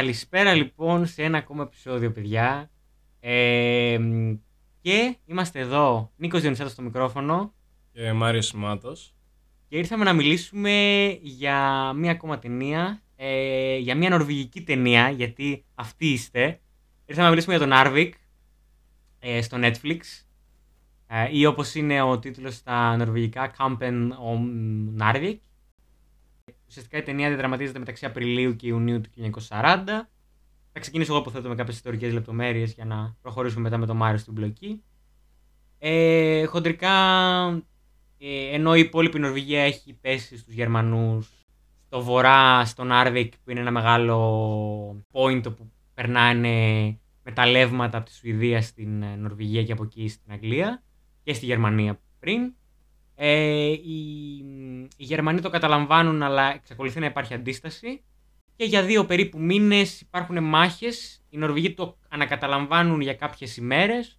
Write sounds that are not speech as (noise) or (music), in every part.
Καλησπέρα λοιπόν σε ένα ακόμα επεισόδιο, παιδιά. Ε, και είμαστε εδώ, Νίκος Διονυσάτος στο μικρόφωνο Και Μάριος Σιμάτος. και ήρθαμε να μιλήσουμε για μία ακόμα ταινία, ε, για μία νορβηγική ταινία, γιατί αυτή είστε. Ήρθαμε να μιλήσουμε για τον Άρβικ ε, στο Netflix ε, ή όπως είναι ο τίτλος στα νορβηγικά Kampen om Narvik. Ουσιαστικά η ταινία διαδραματίζεται μεταξύ Απριλίου και Ιουνίου του 1940. Θα ξεκινήσω εγώ που θέτω με κάποιες ιστορικές λεπτομέρειες για να προχωρήσουμε μετά με τον Μάριο στην μπλοκή. Ε, χοντρικά, ε, ενώ η υπόλοιπη Νορβηγία έχει πέσει στους Γερμανούς, στο βορρά, στον Άρβικ, που είναι ένα μεγάλο point όπου περνάνε μεταλλεύματα από τη Σουηδία στην ε, Νορβηγία και από εκεί στην Αγγλία και στη Γερμανία πριν. Ε, οι, οι Γερμανοί το καταλαμβάνουν αλλά εξακολουθεί να υπάρχει αντίσταση και για δύο περίπου μήνες υπάρχουν μάχες. Οι Νορβηγοί το ανακαταλαμβάνουν για κάποιες ημέρες.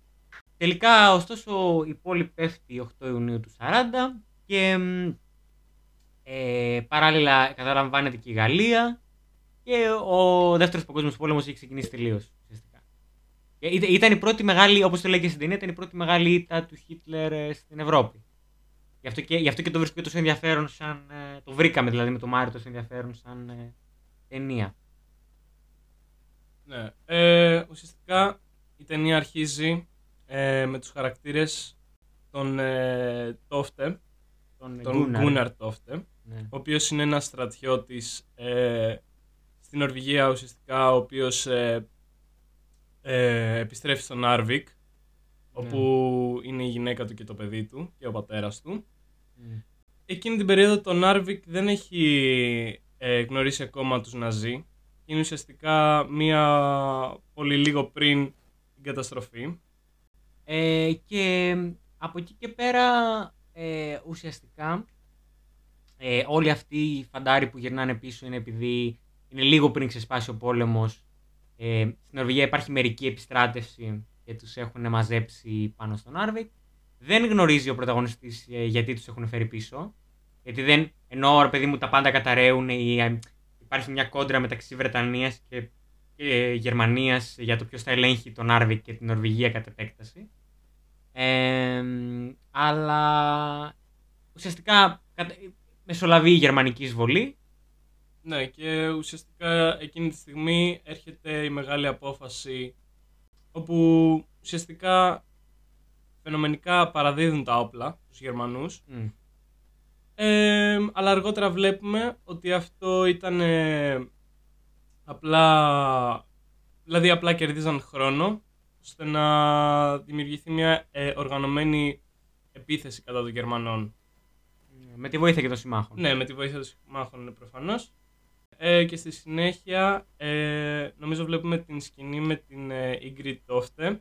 Τελικά, ωστόσο, η πόλη πέφτει 8 Ιουνίου του 40 και μ, ε, παράλληλα καταλαμβάνεται και η Γαλλία και ο δεύτερος παγκόσμιος πόλεμος έχει ξεκινήσει τελείως ουσιαστικά. Και ήταν- Ήταν η πρώτη μεγάλη, όπως το λέει και στην ταινία, ήταν η πρώτη μεγάλη ήττα του Χίτλερ ε, στην Ευρώπη. Γι' αυτό και, γι αυτό και το βρίσκω τόσο ενδιαφέρον σαν. ε, το βρήκαμε δηλαδή με το Μάριο τόσο ενδιαφέρον σαν ε, ταινία. Ναι. Ε, ουσιαστικά η ταινία αρχίζει ε, με τους χαρακτήρες τον ε, Τόφτε, Τον, τον Gunnar. Γκούναρ Τόφτε, Ναι. ο οποίος είναι ένας στρατιώτης ε, στην Νορβηγία ουσιαστικά, ο οποίος ε, ε, επιστρέφει στον Άρβικ, όπου είναι η γυναίκα του και το παιδί του και ο πατέρας του. Μμ. Εκείνη την περίοδο το Νάρβικ δεν έχει ε, γνωρίσει ακόμα τους Ναζί. Είναι ουσιαστικά μία πολύ λίγο πριν την καταστροφή. Ε, και από εκεί και πέρα ε, ουσιαστικά ε, όλοι αυτοί οι φαντάροι που γυρνάνε πίσω είναι επειδή είναι λίγο πριν ξεσπάσει ο πόλεμος. Ε, στην Νορβηγία υπάρχει μερική επιστράτευση και τους έχουν μαζέψει πάνω στο Νάρβικ. Δεν γνωρίζει ο πρωταγωνιστής ε, γιατί τους έχουν φέρει πίσω. Γιατί δεν, ενώ ρε παιδί μου τα πάντα καταρρέουν ή ε, υπάρχει μια κόντρα μεταξύ Βρετανίας και, και Γερμανίας για το ποιος θα ελέγχει το Νάρβικ και την Νορβηγία κατ' επέκταση. Ε, αλλά ουσιαστικά κατα- μεσολαβεί η γερμανική εισβολή. Ναι, και ουσιαστικά εκείνη τη στιγμή έρχεται η μεγάλη απόφαση όπου ουσιαστικά φαινομενικά παραδίδουν τα όπλα στους Γερμανούς Μμ. Ε, αλλά αργότερα βλέπουμε ότι αυτό ήταν ε, απλά, δηλαδή απλά κερδίζαν χρόνο ώστε να δημιουργηθεί μια ε, οργανωμένη επίθεση κατά των Γερμανών. Με τη βοήθεια και των συμμάχων. Ναι, με τη βοήθεια των συμμάχων προφανώς. Ε, και στη συνέχεια ε, νομίζω βλέπουμε την σκηνή με την ε, Ingrid Tofte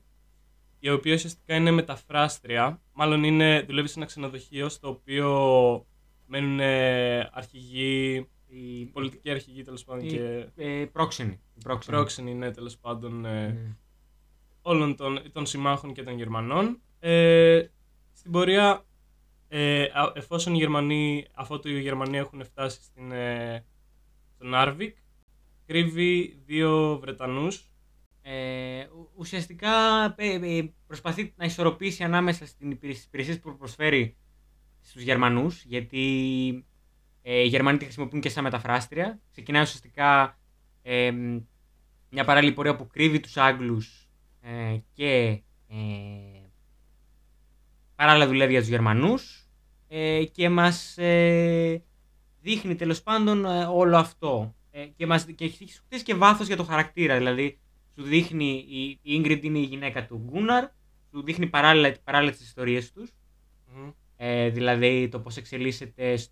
η οποία ουσιαστικά είναι μεταφράστρια. Μάλλον είναι, δουλεύει σε ένα ξενοδοχείο στο οποίο μένουν ε, αρχηγοί, Η, πολιτικοί αρχηγοί τέλος πάντων η- και ε, πρόξενη. Η πρόξενη. πρόξενοι, ναι, τέλος πάντων ε, Ναι. όλων των, των συμμάχων και των Γερμανών. Ε, στην πορεία, ε, α- εφόσον οι Γερμανοί, αφότου οι Γερμανοί έχουν φτάσει στην, ε, στον Άρβικ, κρύβει δύο Βρετανούς. Ε, ου- ουσιαστικά ε, ε, προσπαθεί να ισορροπήσει ανάμεσα στην υπηρεσία, υπηρεσίες που προσφέρει στους Γερμανούς γιατί ε, οι Γερμανοί τη χρησιμοποιούν και σαν μεταφράστρια. Ξεκινάει ουσιαστικά ε, μια παράλληλη πορεία που κρύβει τους Άγγλους ε, και ε, παράλληλα δουλεύει για τους Γερμανούς ε, και μας ε, δείχνει τέλος πάντων ε, όλο αυτό ε, και, μας, και έχει χτίσει και βάθος για το χαρακτήρα δηλαδή σου δείχνει η, η Ingrid είναι η γυναίκα του Γκούναρ σου δείχνει παράλληλα, παράλληλα τις ιστορίες τους Μμμ. ε, δηλαδή το πώς εξελίσσεται σ-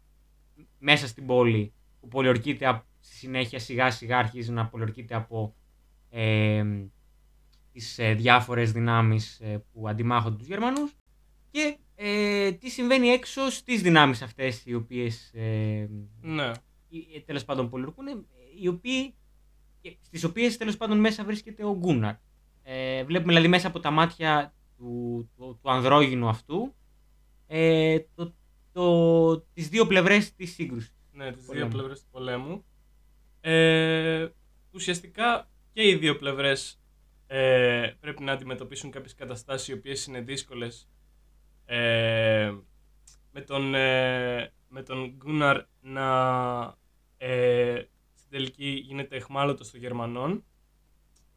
μέσα στην πόλη που πολιορκείται απ- στη συνέχεια σιγά σιγά αρχίζει να πολιορκείται από ε, τις ε, διάφορες δυνάμεις ε, που αντιμάχονται τους Γερμανούς και ε, τι συμβαίνει έξω στις δυνάμεις αυτές οι οποίες ε, Ναι. οι- ε, τέλος πάντων πολιορκούν, ε, οι οποίοι, και στις οποίες τέλος πάντων μέσα βρίσκεται ο Γκούναρ. Ε, βλέπουμε δηλαδή μέσα από τα μάτια του, του, του ανδρόγυνου αυτού ε, το, το, τις δύο πλευρές της σύγκρουσης. Ναι, τις δύο Πολέμου. πλευρές του πολέμου. Ε, ουσιαστικά και οι δύο πλευρές ε, πρέπει να αντιμετωπίσουν κάποιες καταστάσεις οι οποίες είναι δύσκολες ε, με τον, ε, με τον Γκούναρ να ε, στην τελική γίνεται εχμάλωτος των Γερμανών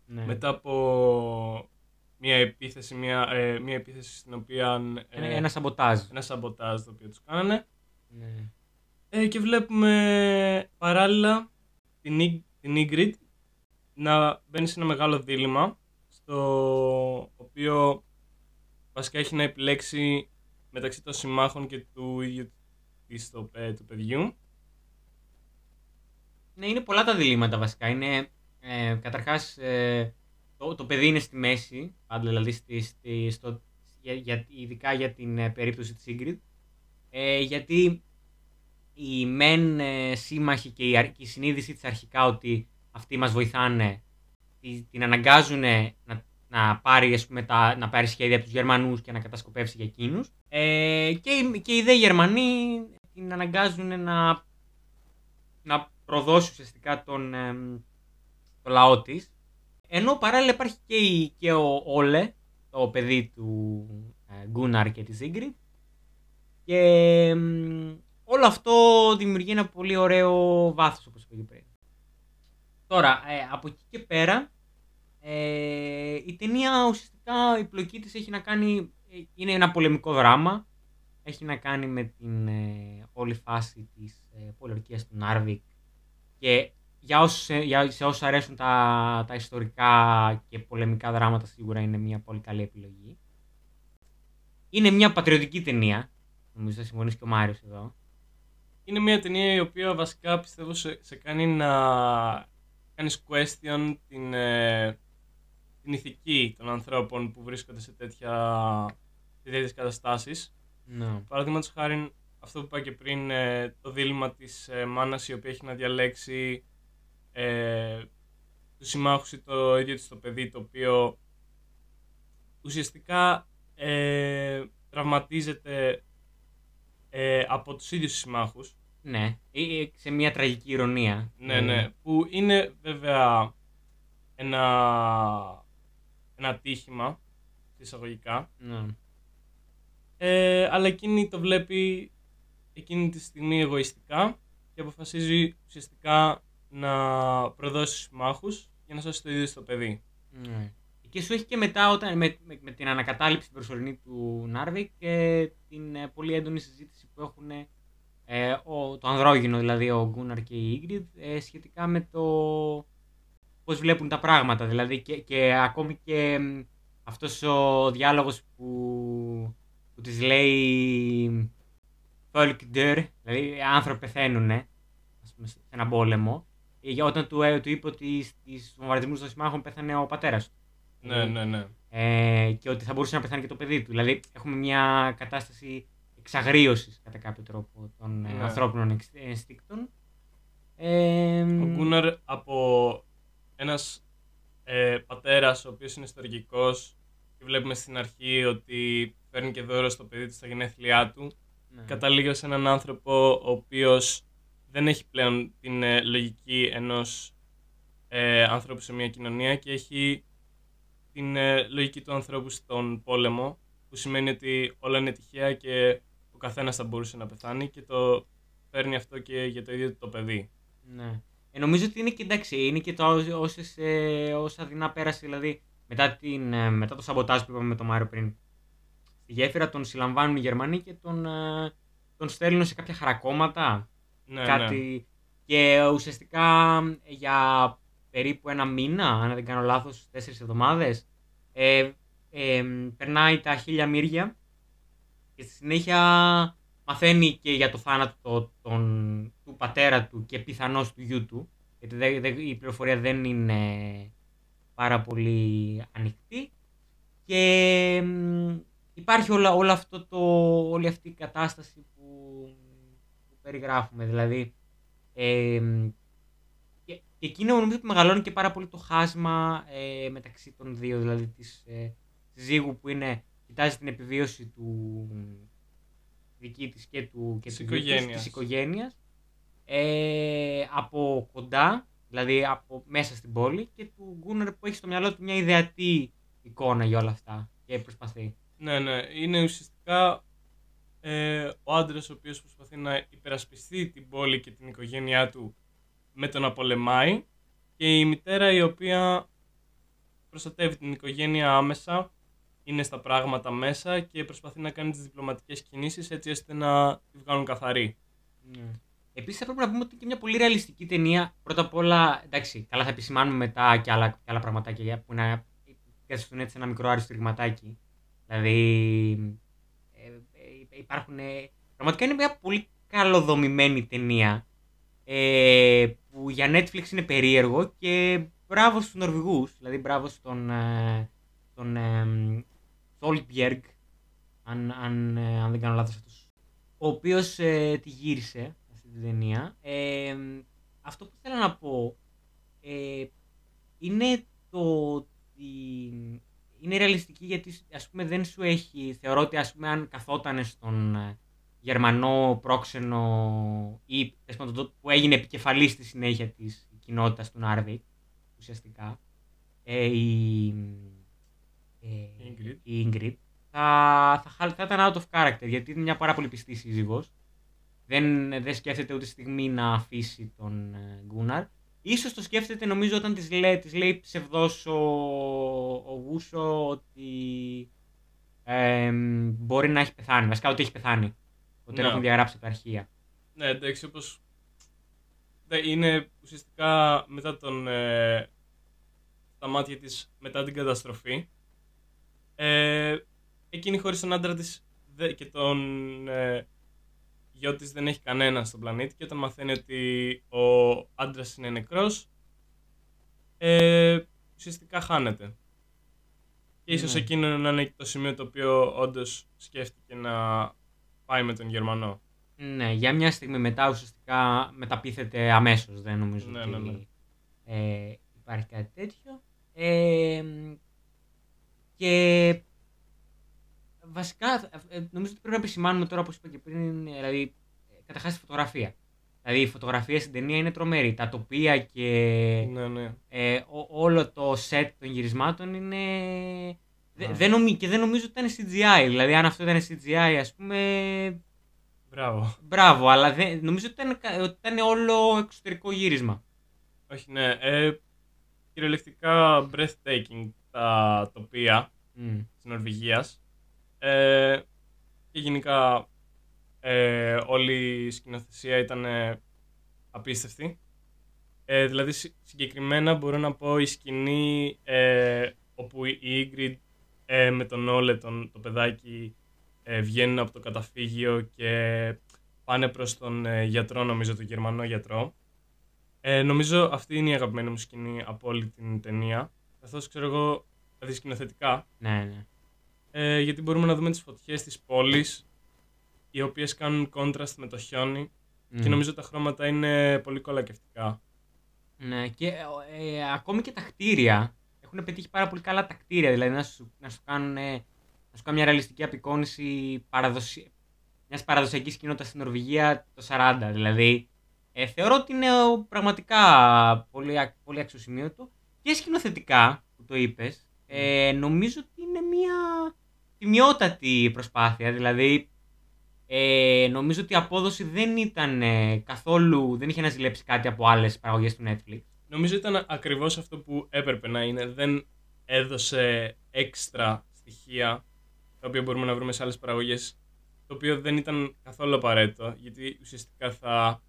Ναι. μετά από μια επίθεση, μια, ε, μια επίθεση στην οποία Ένα, ε, ένα σαμποτάζ. ένα σαμποτάζ το οποίο τους κάνανε Ναι. ε, και βλέπουμε παράλληλα την, Ig- την Ingrid να μπαίνει σε ένα μεγάλο δίλημα στο οποίο βασικά έχει να επιλέξει μεταξύ των συμμάχων και του ίδιου της το, ε, του παιδιού. Ναι, είναι πολλά τα διλήμματα βασικά. Είναι, ε, καταρχάς, ε, το, το παιδί είναι στη μέση, πάντα δηλαδή, στη, στη, στο, για, για- ειδικά για την ε, περίπτωση της Ingrid. Ε, γιατί οι μεν ε, σύμμαχοι και η, αρ- και η συνείδηση της αρχικά ότι αυτοί μας βοηθάνε, τη- την αναγκάζουν να, να, πάρει, ας πούμε, τα, να πάρει σχέδια από τους Γερμανούς και να κατασκοπεύσει για εκείνους. Ε, και, οι- και οι δε Γερμανοί την αναγκάζουν να να προδώσει ουσιαστικά τον, εμ, το λαό της. Ενώ παράλληλα υπάρχει και, η, και ο Όλε, το παιδί του ε, Γκούναρ και της Ίγκριτ. Και εμ, όλο αυτό δημιουργεί ένα πολύ ωραίο βάθος όπως είπα και πριν. Τώρα, ε, από εκεί και πέρα, ε, η ταινία ουσιαστικά η πλοκή της έχει να κάνει, ε, είναι ένα πολεμικό δράμα. Έχει να κάνει με την ε, όλη φάση της ε, πολιορκίας του Νάρβικ και για όσους, ε, για, σε όσους αρέσουν τα, τα ιστορικά και πολεμικά δράματα σίγουρα είναι μια πολύ καλή επιλογή. Είναι μια πατριωτική ταινία, νομίζω θα συμφωνήσει και ο Μάριος εδώ. Είναι μια ταινία η οποία βασικά πιστεύω σε, σε κάνει να κάνεις question την, ε, την ηθική των ανθρώπων που βρίσκονται σε, τέτοια, σε τέτοιες καταστάσεις. Ναι. Παραδείγματος χάρη αυτό που είπα και πριν, ε, το δίλημα της ε, μάνας η οποία έχει να διαλέξει ε, τους συμμάχους ή το ίδιο της το παιδί το οποίο ουσιαστικά ε, τραυματίζεται ε, από τους ίδιους τους συμμάχους. Ναι, ε, ε, σε μια τραγική ηρωνία. Ναι, Ε, ναι. Που είναι βέβαια ένα, ένα τύχημα εισαγωγικά. ναι. Ε, αλλά εκείνη το βλέπει εκείνη τη στιγμή εγωιστικά και αποφασίζει ουσιαστικά να προδώσει τους συμμάχους για να σώσει το ίδιο στο παιδί. Ναι. Και σου έχει και μετά όταν, με, με, με την ανακατάληψη την προσωρινή του Νάρβικ και την ε, πολύ έντονη συζήτηση που έχουν ε, ο, το ανδρόγυνο, δηλαδή ο Γκούναρ και η Ίγκριντ, ε, σχετικά με το πώς βλέπουν τα πράγματα. Δηλαδή και, και ακόμη και μ, αυτός ο διάλογος που, που της λέει Volk der, δηλαδή άνθρωποι πεθαίνουν, ας πούμε, σε έναν πόλεμο. Ε, για όταν του, ε, του είπε ότι στις βομβαρδισμούς των συμμάχων πέθανε ο πατέρας του. Ναι, ναι, ναι. Ε, και ότι θα μπορούσε να πεθάνει και το παιδί του. Δηλαδή έχουμε μια κατάσταση εξαγρίωσης κατά κάποιο τρόπο των ε, Ναι. ανθρώπινων εξ- ενστίκτων. Ε, Ο Γκούναρ από ένας ε, πατέρας ο οποίος είναι ιστορικός και βλέπουμε στην αρχή ότι φέρνει και δώρο στο παιδί του στα γενέθλιά του ναι. καταλήγει σε έναν άνθρωπο ο οποίος δεν έχει πλέον την ε, λογική ενός ε, ανθρώπου σε μια κοινωνία και έχει την ε, λογική του ανθρώπου στον πόλεμο που σημαίνει ότι όλα είναι τυχαία και ο καθένας θα μπορούσε να πεθάνει και το παίρνει αυτό και για το ίδιο το παιδί. Ναι. Ε, νομίζω ότι είναι και εντάξει, είναι και το όσες, ε, όσα δεινά πέρασε, δηλαδή μετά, την, ε, μετά το σαμποτάζ που είπαμε με τον Μάριο πριν. Στη γέφυρα τον συλλαμβάνουν οι Γερμανοί και τον, ε, τον στέλνουν σε κάποια χαρακόμματα. Ναι, κάτι. Και ουσιαστικά ε, για περίπου ένα μήνα, αν δεν κάνω λάθος, τέσσερις εβδομάδες, ε, ε, περνάει τα χίλια μύρια και στη συνέχεια μαθαίνει και για το θάνατο το- τον, του πατέρα του και πιθανώς του γιού του, γιατί δεν- δεν- η πληροφορία δεν είναι πάρα πολύ ανοιχτή και μ, υπάρχει όλα, όλο αυτό το, όλη αυτή η κατάσταση που, που περιγράφουμε, δηλαδή ε, και, και εκείνο νομίζω ότι μεγαλώνει και πάρα πολύ το χάσμα ε, μεταξύ των δύο, δηλαδή της ε, συζύγου που είναι, κοιτάζει την επιβίωση του δική της και του και Της του γιού της, οικογένειας. της οικογένειας ε, από κοντά Δηλαδή από μέσα στην πόλη και του Γκούναρ που έχει στο μυαλό του μια ιδεατή εικόνα για όλα αυτά και προσπαθεί. Ναι, ναι. Είναι ουσιαστικά ε, ο άντρας ο οποίος προσπαθεί να υπερασπιστεί την πόλη και την οικογένειά του με το να πολεμάει και η μητέρα η οποία προστατεύει την οικογένεια άμεσα, είναι στα πράγματα μέσα και προσπαθεί να κάνει τις διπλωματικές κινήσεις έτσι ώστε να τη βγάλουν καθαρή. Ναι. Επίσης, θα πρέπει να πούμε ότι είναι και μια πολύ ρεαλιστική ταινία. Πρώτα απ' όλα, εντάξει, καλά θα επισημάνουμε μετά και άλλα, και άλλα πραγματάκια που να καθιστούν έτσι ένα μικρό αριστουργηματάκι. Δηλαδή, ε, ε, υπάρχουν. Ε, πραγματικά είναι μια πολύ καλοδομημένη ταινία. Ε, που για Netflix είναι περίεργο και μπράβο στους Νορβηγούς. Δηλαδή, μπράβο στον. Ε, τον, ε, Solbjerg, αν, αν, ε, αν δεν κάνω λάθος αυτός, ο οποίος ε, τη γύρισε αυτή την ταινία. Ε, αυτό που θέλω να πω ε, είναι το ότι είναι ρεαλιστική γιατί ας πούμε δεν σου έχει, θεωρώ ότι ας πούμε αν καθόταν στον ε, Γερμανό πρόξενο ή πες πάντων, το- που έγινε επικεφαλής στη συνέχεια της κοινότητας του Νάρβικ ουσιαστικά ε, η, ε, Ingrid. η Ingrid θα, θα, χα- θα ήταν out of character γιατί είναι μια πάρα πολύ πιστή σύζυγος δεν, δεν σκέφτεται ούτε στιγμή να αφήσει τον ε, Γκούναρ Ίσως το σκέφτεται νομίζω όταν της λέει, της λέει ψευδός ο, ο Γούσο ότι ε, μπορεί να έχει πεθάνει. Βασικά ότι έχει πεθάνει. Ότι τον Ναι. έχουν διαγράψει από τα αρχεία. Ναι, εντάξει, όπως ναι, είναι ουσιαστικά μετά τον, ε, στα μάτια της μετά την καταστροφή. Ε, εκείνη χωρίς τον άντρα της δε- και τον ε, γιο της δεν έχει κανένα στον πλανήτη και όταν μαθαίνει ότι ο άντρας είναι νεκρός ε, ουσιαστικά χάνεται. Και ίσως Ναι. εκείνο να είναι και το σημείο το οποίο όντως σκέφτηκε να πάει με τον Γερμανό. Ναι, για μια στιγμή μετά ουσιαστικά μεταπίθεται αμέσως. Δεν νομίζω Ναι, ότι ναι, ναι. Ε, υπάρχει κάτι τέτοιο. Ε, και βασικά ε, νομίζω ότι πρέπει να επισημάνουμε τώρα, όπως είπα και πριν, ε, δηλαδή, ε, καταρχάς τη φωτογραφία. Δηλαδή η φωτογραφία στην ταινία είναι τρομερή. Τα τοπία και Ναι, ναι. ε, ό- όλο το set των γυρισμάτων είναι... δε- Ναι. δεν νομι- και δεν νομίζω ότι ήταν CGI. Δηλαδή αν αυτό ήταν CGI ας πούμε... Μπράβο. Μπράβο, αλλά δεν, νομίζω ότι ήταν, κα- ότι ήταν όλο εξωτερικό γύρισμα. Όχι, ναι. Ε, κυριολεκτικά breathtaking τα τοπία Μμ. της Νορβηγίας. Ε, και γενικά ε, όλη η σκηνοθεσία ήταν ε, απίστευτη. Ε, δηλαδή συ- συγκεκριμένα μπορώ να πω η σκηνή ε, όπου η Ingrid ε, με τον Όλε, τον, το παιδάκι, ε, βγαίνουν από το καταφύγιο και πάνε προς τον ε, γιατρό, νομίζω, τον γερμανό γιατρό. Ε, νομίζω αυτή είναι η αγαπημένη μου σκηνή από όλη την ταινία. Καθώς ξέρω εγώ, δηλαδή σκηνοθετικά, Ναι, ναι. ε, γιατί μπορούμε να δούμε τις φωτιές της πόλης, οι οποίες κάνουν contrast με το χιόνι και Μμ. νομίζω τα χρώματα είναι πολύ κολακευτικά. Ναι, και ε, ε, ακόμη και τα κτίρια έχουν πετύχει πάρα πολύ καλά τα κτίρια. Δηλαδή να σου, να σου κάνουν, ε, να σου κάνουν μια ρεαλιστική απεικόνηση παραδοσι... μιας παραδοσιακής κοινότητας στην Νορβηγία το 40. Δηλαδή ε, θεωρώ ότι είναι ο, πραγματικά πολύ, α- πολύ αξιοσημείωτο και σκηνοθετικά που το είπες. Ε, νομίζω ότι είναι μια τιμιότατη προσπάθεια. Δηλαδή ε, νομίζω ότι η απόδοση δεν ήταν ε, καθόλου. δεν είχε να ζηλέψει κάτι από άλλες παραγωγές του Netflix. Νομίζω ήταν ακριβώς αυτό που έπρεπε να είναι. Δεν έδωσε έξτρα στοιχεία, τα οποία μπορούμε να βρούμε σε άλλες παραγωγές, το οποίο δεν ήταν καθόλου απαραίτητο, γιατί ουσιαστικά θα...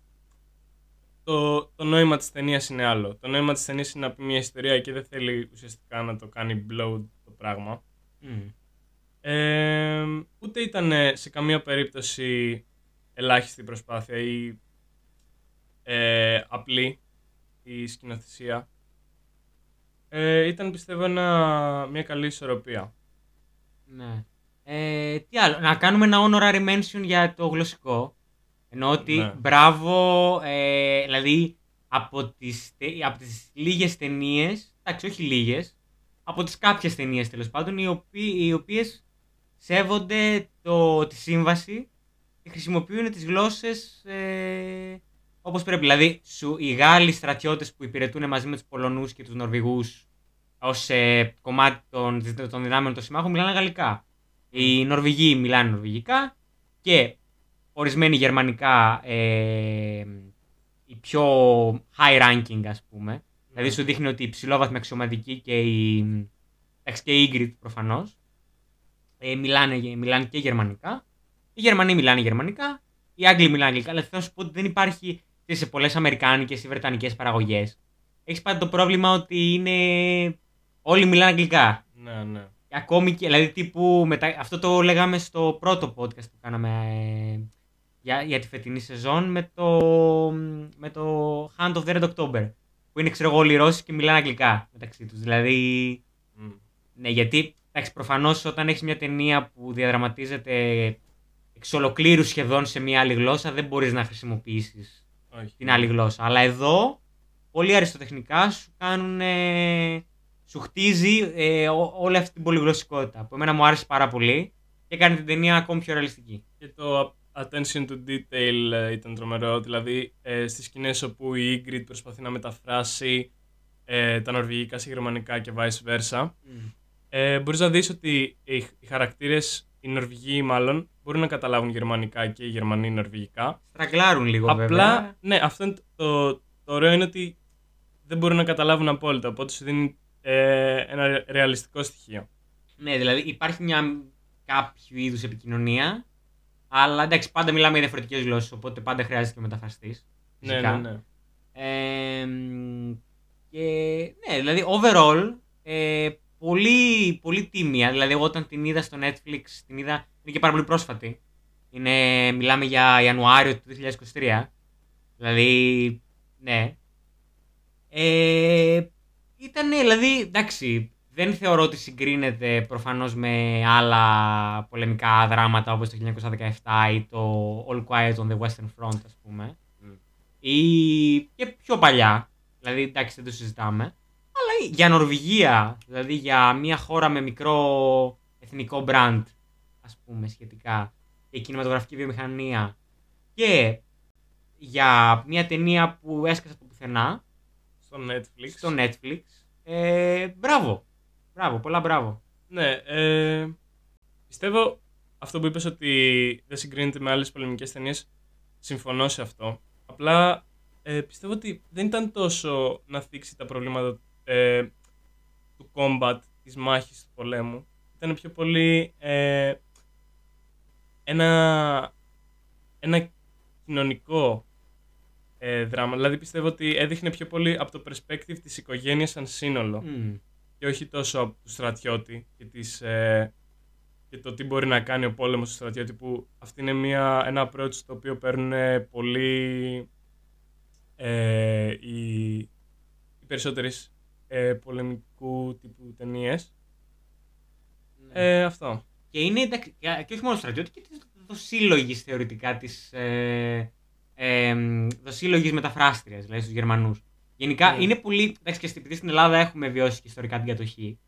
Το, το νόημα της ταινίας είναι άλλο. Το νόημα της ταινίας είναι να πει μια ιστορία και δεν θέλει ουσιαστικά να το κάνει blow το πράγμα. Μμ. Ε, ούτε ήταν ε, σε καμία περίπτωση ελάχιστη προσπάθεια ή ε, απλή η σκηνοθεσία. Ε, ήταν πιστεύω ένα, μια καλή ισορροπία. Ναι. Ε, τι άλλο, να κάνουμε ένα honorary mention για το γλωσσικό. Εννοώ ότι Ναι. μπράβο, ε, δηλαδή από τις, τε- από τις λίγες ταινίες, εντάξει όχι λίγες, από τις κάποιες ταινίες τέλος πάντων, οι, οποί, οι οποίες σέβονται το, τη σύμβαση και χρησιμοποιούν τις γλώσσες ε, Όπως πρέπει. Δηλαδή, σου, οι Γάλλοι στρατιώτες που υπηρετούν μαζί με τους Πολωνούς και τους Νορβηγούς ως ε, κομμάτι των, των δυνάμεων των συμμάχων μιλάνε γαλλικά. Οι Νορβηγοί μιλάνε νορβηγικά και ορισμένοι γερμανικά ε, οι πιο high ranking ας πούμε. Δηλαδή σου δείχνει ότι η ψηλόβαθμη αξιωματική και η, εντάξει, και η Ingrid προφανώς ε, μιλάνε, μιλάνε και γερμανικά. Οι Γερμανοί μιλάνε γερμανικά, οι Άγγλοι μιλάνε αγγλικά. Αλλά θέλω να σου πω ότι δεν υπάρχει σε πολλές Αμερικάνικες ή Βρετανικές παραγωγές. Έχεις πάντα το πρόβλημα ότι είναι. Όλοι μιλάνε αγγλικά. Ναι, ναι. Ακόμη και, δηλαδή τύπου, μετα... αυτό το λέγαμε στο πρώτο podcast που κάναμε ε, για, για τη φετινή σεζόν με το, με το Hand of the Red October. Που είναι, ξέρω εγώ, όλοι οι Ρώσοι και μιλάνε αγγλικά μεταξύ τους. Δηλαδή, Μμ. ναι, γιατί, εντάξει, προφανώς όταν έχεις μια ταινία που διαδραματίζεται εξ ολοκλήρου σχεδόν σε μια άλλη γλώσσα, δεν μπορείς να χρησιμοποιήσεις Όχι. την άλλη γλώσσα. Αλλά εδώ, πολύ αριστοτεχνικά σου κάνουν. ε, σου χτίζει ε, ό- όλη αυτή την πολυγλωσσικότητα. Που εμένα μου άρεσε πάρα πολύ και έκανε την ταινία ακόμη πιο ρεαλιστική. Και το attention to detail ε, ήταν τρομερό. Δηλαδή, ε, στις σκηνές όπου η Ingrid προσπαθεί να μεταφράσει ε, τα νορβηγικά σε γερμανικά και vice versa, ε, μπορείς να δεις ότι οι, οι χαρακτήρες, οι Νορβηγοί μάλλον, μπορούν να καταλάβουν γερμανικά και οι Γερμανοί νορβηγικά. Στραγκλάρουν λίγο Απλά, βέβαια. ναι, αυτό είναι το, το ωραίο είναι ότι δεν μπορούν να καταλάβουν απόλυτα, οπότε σου δίνει ε, ένα ρεαλιστικό στοιχείο. Ναι, δηλαδή υπάρχει μια κάποιο είδους επικοινωνία. Αλλά εντάξει, πάντα μιλάμε για διαφορετικές γλώσσες, οπότε πάντα χρειάζεται και ο μεταφραστής. Ναι, ναι, ναι. Ε, μ, και ναι, δηλαδή overall ε, πολύ, πολύ τίμια. Δηλαδή, εγώ όταν την είδα στο Netflix, την είδα. Είναι και πάρα πολύ πρόσφατη. Είναι, μιλάμε για Ιανουάριο του 2023. Δηλαδή, ναι. Ε, ήταν, δηλαδή, εντάξει, δεν θεωρώ ότι συγκρίνεται προφανώς με άλλα πολεμικά δράματα όπως το 1917 ή το All Quiet on the Western Front, ας πούμε. Μμ. Ή και πιο παλιά, δηλαδή, εντάξει, δεν το συζητάμε. Αλλά για Νορβηγία, δηλαδή για μια χώρα με μικρό εθνικό brand, ας πούμε, σχετικά, και κινηματογραφική βιομηχανία και για μια ταινία που έσκασε από το πουθενά, Στο Netflix. στο Netflix. Ε, μπράβο. Μπράβο, πολλά μπράβο. Ναι, ε, πιστεύω αυτό που είπες ότι δεν συγκρίνεται με άλλες πολεμικές ταινίες, συμφωνώ σε αυτό. Απλά ε, πιστεύω ότι δεν ήταν τόσο να θίξει τα προβλήματα ε, του combat, της μάχης του πολέμου. Ήταν πιο πολύ ε, ένα, ένα κοινωνικό ε, δράμα. Δηλαδή πιστεύω ότι έδειχνε πιο πολύ από το perspective της οικογένειας σαν σύνολο Μμ. και όχι τόσο από του στρατιώτη και, τις, ε, και το τι μπορεί να κάνει ο πόλεμος του στρατιώτη που αυτή είναι μια, ένα approach το οποίο παίρνουν ε, πολύ ε, οι, οι περισσότερες ε, πολεμικού τύπου ταινίες. Ναι. Ε, αυτό. Και είναι εντάξει, και και όχι μόνο στρατιώτη, και της δοσύλλογης θεωρητικά της. Ε, ε, δοσύλλογης μεταφράστριας, δηλαδή στους Γερμανούς. Γενικά Ναι. είναι πολύ. Εντάξει, και επειδή στην Ελλάδα έχουμε βιώσει και ιστορικά την κατοχή.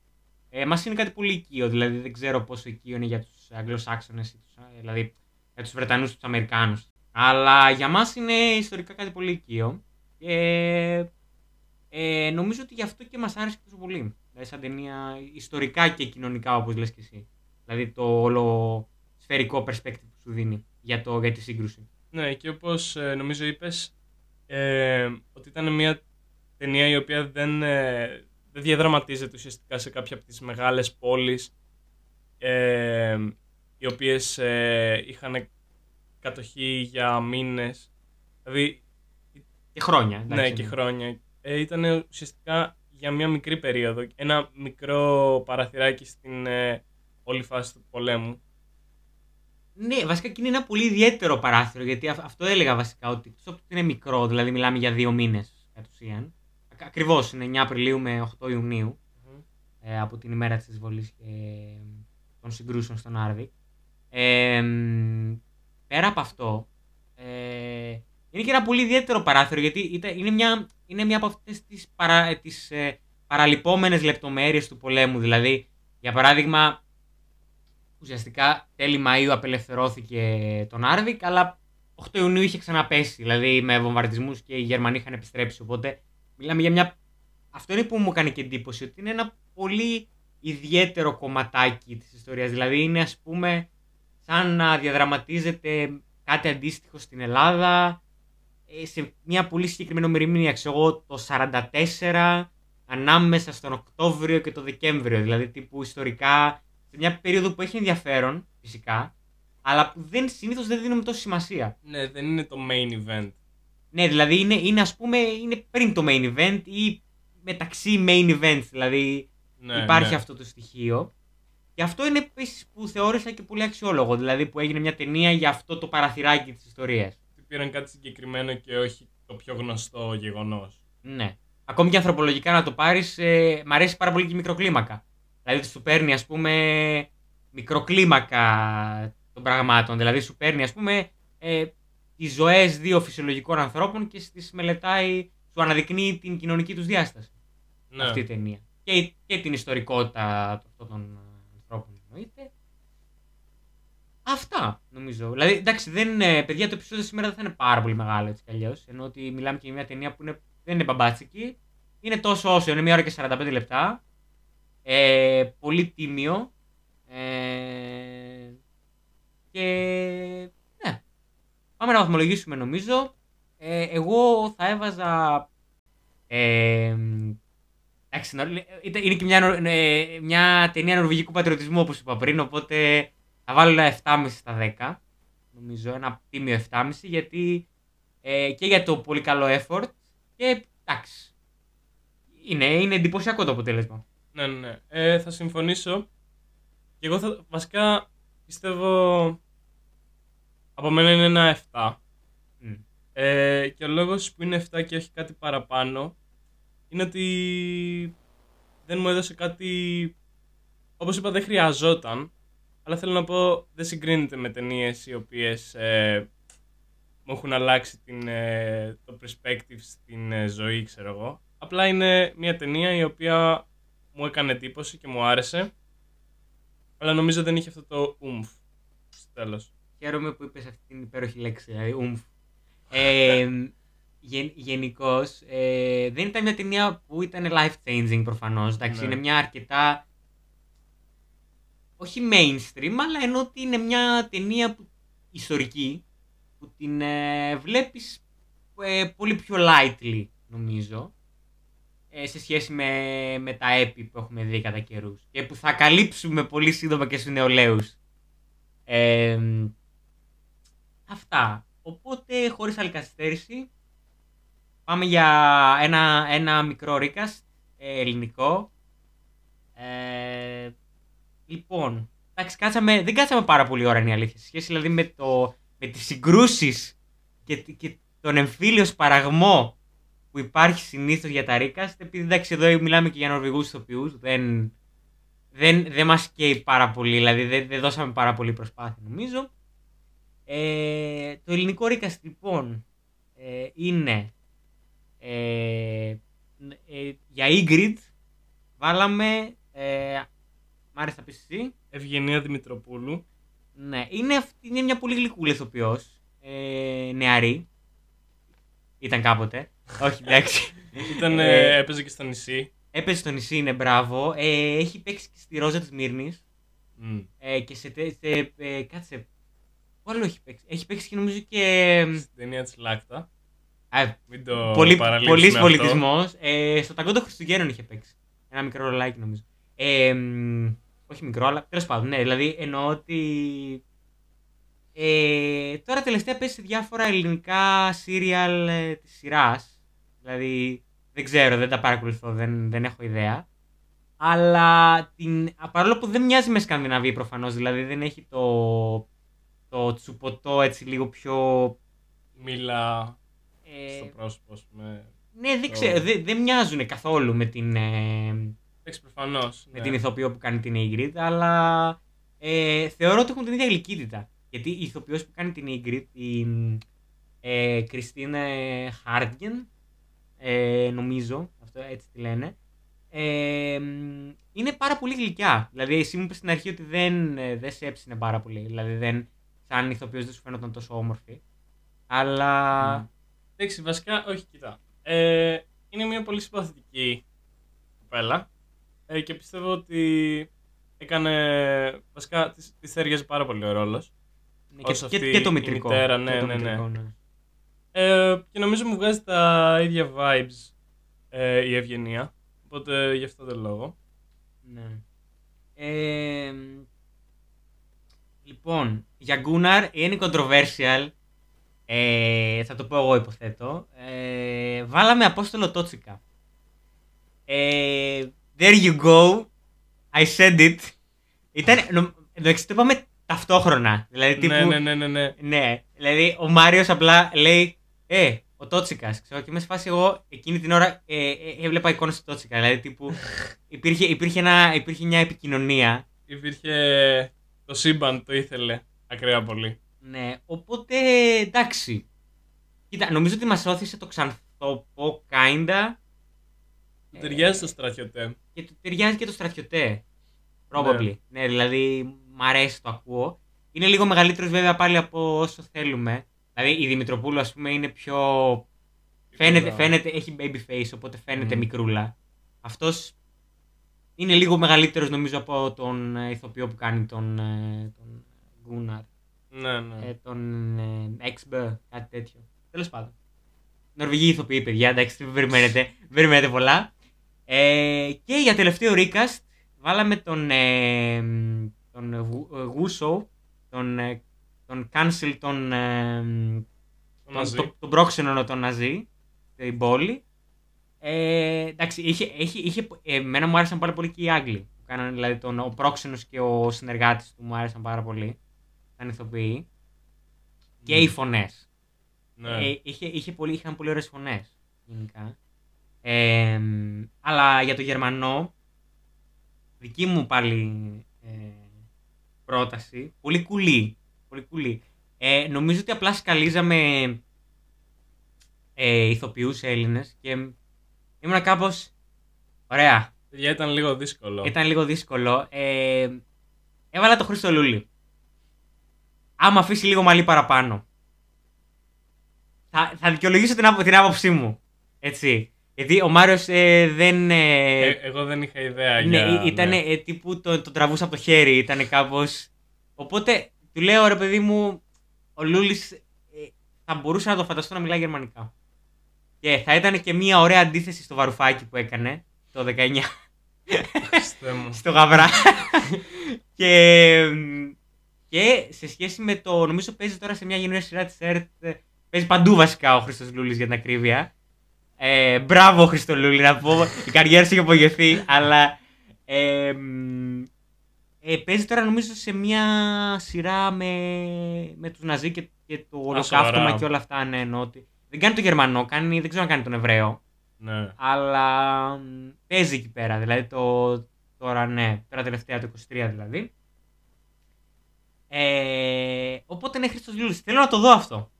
Ε, Μας είναι κάτι πολύ οικείο, δηλαδή δεν ξέρω πόσο οικείο είναι για τους Αγγλοσάξονες, δηλαδή για τους Βρετανούς και τους Αμερικάνους. Αλλά για μας είναι ιστορικά κάτι πολύ οικείο. Και ε, νομίζω ότι γι' αυτό και μας άρεσε τόσο πολύ. Δηλαδή, σαν ταινία ιστορικά και κοινωνικά, όπως λες και εσύ. Δηλαδή το όλο σφαιρικό perspective που σου δίνει για, το, για τη σύγκρουση. Ναι, και όπως ε, νομίζω είπες, ε, ότι ήταν μια ταινία η οποία δεν, ε, δεν διαδραματίζεται ουσιαστικά σε κάποια από τις μεγάλες πόλεις ε, οι οποίες ε, είχαν κατοχή για μήνες. Δηλαδή, Και χρόνια. εντάξει, ναι, και χρόνια. Ε, ήταν ουσιαστικά για μια μικρή περίοδο, ένα μικρό παραθυράκι στην ε, όλη φάση του πολέμου. Ναι, βασικά και είναι ένα πολύ ιδιαίτερο παράθυρο γιατί αυ- αυτό έλεγα βασικά ότι εκτός από ότι είναι μικρό, δηλαδή μιλάμε για δύο μήνες κατ' ουσίαν. Ακριβώς είναι 9 Απριλίου με 8 Ιουνίου ε, από την ημέρα της εισβολής και των συγκρούσεων στον Άρβικ. Ε, μ, πέρα από αυτό, ε, είναι και ένα πολύ ιδιαίτερο παράθυρο γιατί ήταν, είναι, μια, είναι μια από αυτές τις, παρα, ε, τις ε, παραλυπόμενες λεπτομέρειες του πολέμου. Δηλαδή, για παράδειγμα, ουσιαστικά τέλη Μαΐου απελευθερώθηκε τον Άρβικ, αλλά 8 Ιουνίου είχε ξαναπέσει, δηλαδή με βομβαρδισμούς και οι Γερμανοί είχαν επιστρέψει. Οπότε μιλάμε για μια. Αυτό είναι που μου έκανε και εντύπωση, ότι είναι ένα πολύ ιδιαίτερο κομματάκι της ιστορίας. Δηλαδή είναι ας πούμε σαν να διαδραματίζεται κάτι αντίστοιχο στην Ελλάδα ε, σε μια πολύ συγκεκριμένη ημερομηνία, ξέρω εγώ, το 44 ανάμεσα στον Οκτώβριο και τον Δεκέμβριο. Δηλαδή τύπου ιστορικά σε μια περίοδο που έχει ενδιαφέρον φυσικά, αλλά που δεν, συνήθως δεν δίνουμε τόση σημασία. Ναι, δεν είναι το main event. Ναι, δηλαδή είναι, είναι ας πούμε είναι πριν το main event ή μεταξύ main events, δηλαδή Ναι, υπάρχει ναι. αυτό το στοιχείο. Και αυτό είναι επίσης που θεώρησα και πολύ αξιόλογο, δηλαδή που έγινε μια ταινία για αυτό το παραθυράκι της ιστορίας. Ότι Πήραν κάτι συγκεκριμένο και όχι το πιο γνωστό γεγονός. Ναι. Ακόμη και ανθρωπολογικά να το πάρεις, ε, μ' αρέσει πάρα πολύ και η μικροκλίμακα. Δηλαδή ότι σου παίρνει ας πούμε μικροκλίμακα των πραγμάτων. Δηλαδή σου παίρνει ας πούμε ε, τις ζωές δύο φυσιολογικών ανθρώπων και στις μελετάει, σου αναδεικνύει την κοινωνική τους διάσταση. Ναι. αυτή η ταινία. Και, και την ιστορικότητα αυτών των ε, ανθρώπων εννοείται. Αυτά νομίζω. Δηλαδή, εντάξει, δεν είναι, παιδιά, το επεισόδιο σήμερα δεν θα είναι πάρα πολύ μεγάλο έτσι κι αλλιώς, Ενώ ότι μιλάμε και για μια ταινία που είναι, δεν είναι μπαμπάτσικη. Είναι τόσο όσο, είναι μια ώρα και 45 λεπτά. Ε, πολύ τίμιο. Ε, και ναι. Πάμε να βαθμολογήσουμε νομίζω. Ε, εγώ θα έβαζα. Ε, εντάξει, νο- ήταν- είναι και μια, νο- ε, μια ταινία νορβηγικού πατριωτισμού όπως είπα πριν, οπότε θα βάλω ένα 7,5 στα 10. Νομίζω ένα τίμιο 7,5 γιατί ε, και για το πολύ καλό effort και εντάξει. Είναι, είναι εντυπωσιακό το αποτέλεσμα. Ναι, ναι, ναι. Ε, θα συμφωνήσω. Και εγώ θα, βασικά πιστεύω από μένα είναι ένα 7. Μμ. Ε, και ο λόγος που είναι 7 και όχι κάτι παραπάνω είναι ότι δεν μου έδωσε κάτι... Όπως είπα δεν χρειαζόταν, αλλά θέλω να πω δεν συγκρίνεται με ταινίες οι οποίες ε, μου έχουν αλλάξει την, ε, το perspective στην ε, ζωή, ξέρω εγώ. Απλά είναι μια ταινία η οποία μου έκανε εντύπωση και μου άρεσε, αλλά νομίζω δεν είχε αυτό το umf στο τέλος. Χαίρομαι που είπες αυτή την υπέροχη λέξη, δηλαδή ουμφ. Ε, γεν, Γενικώς, ε, δεν ήταν μια ταινία που ήταν life changing προφανώς. Εντάξει, Ναι. είναι μια αρκετά. Όχι mainstream, αλλά ενώ ότι είναι μια ταινία που, ιστορική που την ε, βλέπεις ε, πολύ πιο lightly, νομίζω. ε, σε σχέση με, με τα έπι που έχουμε δει κατά καιρούς. Και που θα καλύψουμε πολύ σύντομα και στους νεολαίους. Ε, αυτά. Οπότε, χωρίς άλλη καθυστέρηση, πάμε για ένα, ένα μικρό recast ε, ελληνικό. Ε, λοιπόν, εντάξει, κάτσαμε, δεν κάτσαμε πάρα πολύ ώρα είναι η αλήθεια. Σε σχέση δηλαδή με, το, με τις συγκρούσεις και, και τον εμφύλιο σπαραγμό που υπάρχει συνήθως για τα recast, επειδή εντάξει εδώ μιλάμε και για Νορβηγούς ηθοποιούς, δεν, δεν, δεν μας καίει πάρα πολύ, δηλαδή δεν, δεν δώσαμε πάρα πολύ προσπάθεια νομίζω. Ε, το ελληνικό recast λοιπόν ε, είναι ε, ε, για Ingrid βάλαμε ε, μ' άρεσε να πεις εσύ Ευγενία Δημητροπούλου. ναι, είναι, αυτή, είναι μια πολύ γλυκούλη ηθοποιός ε, νεαρή ήταν κάποτε (laughs) όχι εντάξει Ήταν, Ε, ε, έπαιζε και στο νησί. έπαιζε στο νησί είναι μπράβο ε, έχει παίξει και στη Ρόζα της Μύρνης Μμ. ε, και σε, τε- σε ε, κάτσε Πού άλλο έχει παίξει; Έχει παίξει και νομίζω και. Στην ταινία της Λάκτα. Α, Μην το πολύ παραλείψουμε πολύς αυτό. πολιτισμός. Ε, στο ταγκό των Χριστουγέννων είχε παίξει. Ένα μικρό ρολάκι νομίζω. Ε, μ, όχι μικρό, αλλά τέλος πάντων. Ναι, δηλαδή εννοώ ότι. Ε, τώρα τελευταία παίζει σε διάφορα ελληνικά σίριαλ ε, της σειράς. Δηλαδή δεν ξέρω, δεν τα παρακολουθώ, δεν, δεν έχω ιδέα. Αλλά την, α, παρόλο που δεν μοιάζει με Σκανδιναβία προφανώς, δηλαδή δεν έχει το, το τσουποτό έτσι λίγο πιο... Μίλα ε, στο πρόσωπο, ας πούμε. ναι, δεν το- ξέρω, δεν, δεν μοιάζουν καθόλου με την, ε, Εντάξει, προφανώς. με ναι. την ηθοποιό που κάνει την Ingrid, αλλά ε, θεωρώ ότι έχουν την ίδια γλυκύτητα. Γιατί η ηθοποιός που κάνει την Ingrid, η ε, Κριστίνε Χάρτγεν, ε, νομίζω, αυτό έτσι τη λένε, ε, μ, είναι πάρα πολύ γλυκιά. Δηλαδή, εσύ μου είπες στην αρχή ότι δεν, ε, δεν σε έψινε πάρα πολύ. Δηλαδή, δεν, σαν ηθοποιός δεν σου φαίνονταν τόσο όμορφη. Αλλά. Μμ. Εντάξει, βασικά, όχι, κοιτά. Ε, είναι μια πολύ συμπαθητική κοπέλα ε, και πιστεύω ότι έκανε. Βασικά, της, της τέριαζε πάρα πολύ ο ρόλος. Ναι, Ως και, και, αυτή και το η μητρικό. μητέρα, Και ναι, το ναι, ναι. μητρικό, ναι. Ε, και νομίζω μου βγάζει τα ίδια vibes ε, η Ευγενία. Οπότε γι' αυτό τον λόγο. Ναι. Ε, λοιπόν, για Gunnar είναι controversial. Ε, θα το πω εγώ υποθέτω. Ε, βάλαμε Απόστολο Τότσικα. Ε, there you go. I said it. Ήταν, νο- εντάξει, το είπαμε ταυτόχρονα. Δηλαδή, τύπου, Ναι, ναι, ναι, ναι, ναι. ναι, δηλαδή ο Μάριος απλά λέει Ε, ο Τότσικας. Ξέρω και είμαι σε φάση εγώ εκείνη την ώρα ε, ε, έβλεπα εικόνες του Τότσικα. Δηλαδή τύπου υπήρχε, υπήρχε, ένα, υπήρχε μια επικοινωνία. Υπήρχε. Το σύμπαν το ήθελε ακραία πολύ. Ναι, οπότε εντάξει. Κοίτα, νομίζω ότι μας όθησε το ξανθόπο kinda Του ταιριάζει το στρατιωτέ. Και του ταιριάζει και το στρατιωτέ. Probably. Ναι, δηλαδή μ' αρέσει το ακούω. Είναι λίγο μεγαλύτερος βέβαια πάλι από όσο θέλουμε. Δηλαδή η Δημητροπούλου ας πούμε είναι πιο Φαίνεται, φαίνεται, έχει baby face, οπότε φαίνεται Μμμ. μικρούλα. Αυτός είναι λίγο μεγαλύτερος νομίζω από τον ε, ηθοποιό που κάνει τον, ε, τον Gunnar. Ναι, ναι. Ε, τον ε, XB, κάτι τέτοιο. Τέλος πάντων. Νορβηγοί ηθοποιοί, παιδιά, εντάξει, μην περιμένετε, μην περιμένετε πολλά. Ε, και για τελευταίο recast βάλαμε τον, ε, τον Γου- ε, Γούσο, τον, ε, τον cancel τον, ε, Το τον, μαζί. το, τον πρόξενο τον Ναζί στην πόλη. Ε, εντάξει, είχε, είχε, είχε, εμένα μου άρεσαν πάρα πολύ και οι Άγγλοι. Που κάνανε, δηλαδή τον, ο πρόξενος και ο συνεργάτης του μου άρεσαν πάρα πολύ. Σαν ηθοποιοί. Και οι φωνές. Ναι. Ε, είχε, είχε πολύ, είχαν πολύ ωραίες φωνές, γενικά. Ε, αλλά για το Γερμανό, δική μου πάλι ε, πρόταση, πολύ κουλή. Πολύ κουλή. Ε, νομίζω ότι απλά σκαλίζαμε ε, ηθοποιούς Έλληνες και ήμουν κάπως, ωραία, Παιδιά, ήταν λίγο δύσκολο. ήταν λίγο δύσκολο. Ε, έβαλα το Χρήστο Λούλη. Άμα αφήσει λίγο μαλλί παραπάνω. Θα, θα δικαιολογήσω την, άπο- την άποψή μου. Έτσι. Γιατί ο Μάριος δεν. ε, Ε, εγώ δεν είχα ιδέα ναι, για... ήταν ναι. τύπου τον το τραβούσα από το χέρι. Ήταν κάπως. Οπότε του λέω ρε παιδί μου, ο Λούλης θα μπορούσα να το φανταστώ να μιλάει γερμανικά. Και θα ήταν και μια ωραία αντίθεση στο βαρουφάκι που έκανε το 19 Χριστέ μου. (laughs) στο γαβρά. και, και σε σχέση με το. Νομίζω παίζει τώρα σε μια καινούργια σειρά της ΕΡΤ. ε, Παίζει παντού βασικά ο Χρήστος Λούλης για την ακρίβεια. Ε, μπράβο, Χρήστο Λούλη, να πω. Η καριέρα σου έχει απογευθεί, αλλά. Ε, μ, ε, παίζει τώρα νομίζω σε μια σειρά με, με τους Ναζί και, και το ολοκαύτωμα σοβαρά. και όλα αυτά. Ναι, εννοώ ότι δεν κάνει το Γερμανό, κάνει, δεν ξέρω αν κάνει τον Εβραίο. Ναι. Αλλά μ, παίζει εκεί πέρα. Δηλαδή το, τώρα ναι, τώρα τελευταία το 23 δηλαδή. Ε, οπότε ναι, Χρήστος Λούλης. Θέλω να το δω αυτό.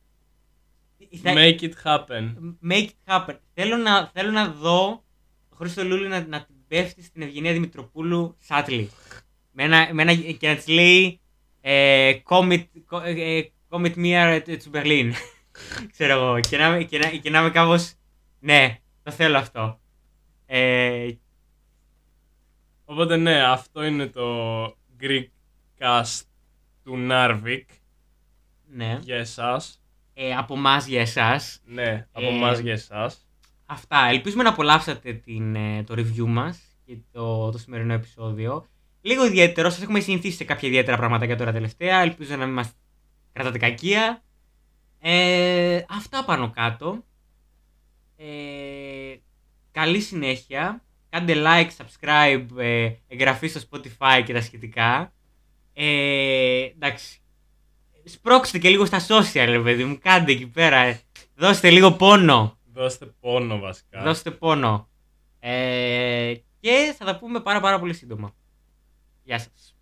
Θα- Make it happen. Make it happen. Θέλω να, θέλω να δω το Χρήστο Λούλη να, να την πέφτει στην Ευγενία Δημητροπούλου σάτλι. Με ένα, με ένα, και να της λέει ε, commit, co- ε, ε, commit me to Berlin. (laughs) Ξέρω εγώ. Και να, και, να, και να είμαι κάπως ναι, το θέλω αυτό. Ε, Οπότε ναι, αυτό είναι το Greek cast του Narvik ναι. για εσάς. Ε, από εμάς για εσάς. Ναι, από Ε, εμάς για εσάς. Αυτά. Ελπίζουμε να απολαύσατε την, ε, το review μας και το, το σημερινό επεισόδιο. Λίγο ιδιαίτερο, σας έχουμε συνηθίσει σε κάποια ιδιαίτερα πράγματα για τώρα τελευταία. Ελπίζω να μην μας κρατάτε κακία. Ε, αυτά πάνω κάτω. Ε, καλή συνέχεια. Κάντε like, subscribe, ε, εγγραφή στο Spotify και τα σχετικά. Ε, εντάξει. Σπρώξτε και λίγο στα social, ρε παιδί μου. Κάντε εκεί πέρα. ε. Δώστε λίγο πόνο. Δώστε πόνο βασικά. Δώστε πόνο. Ε, και θα τα πούμε πάρα πάρα πολύ σύντομα. Γεια σας.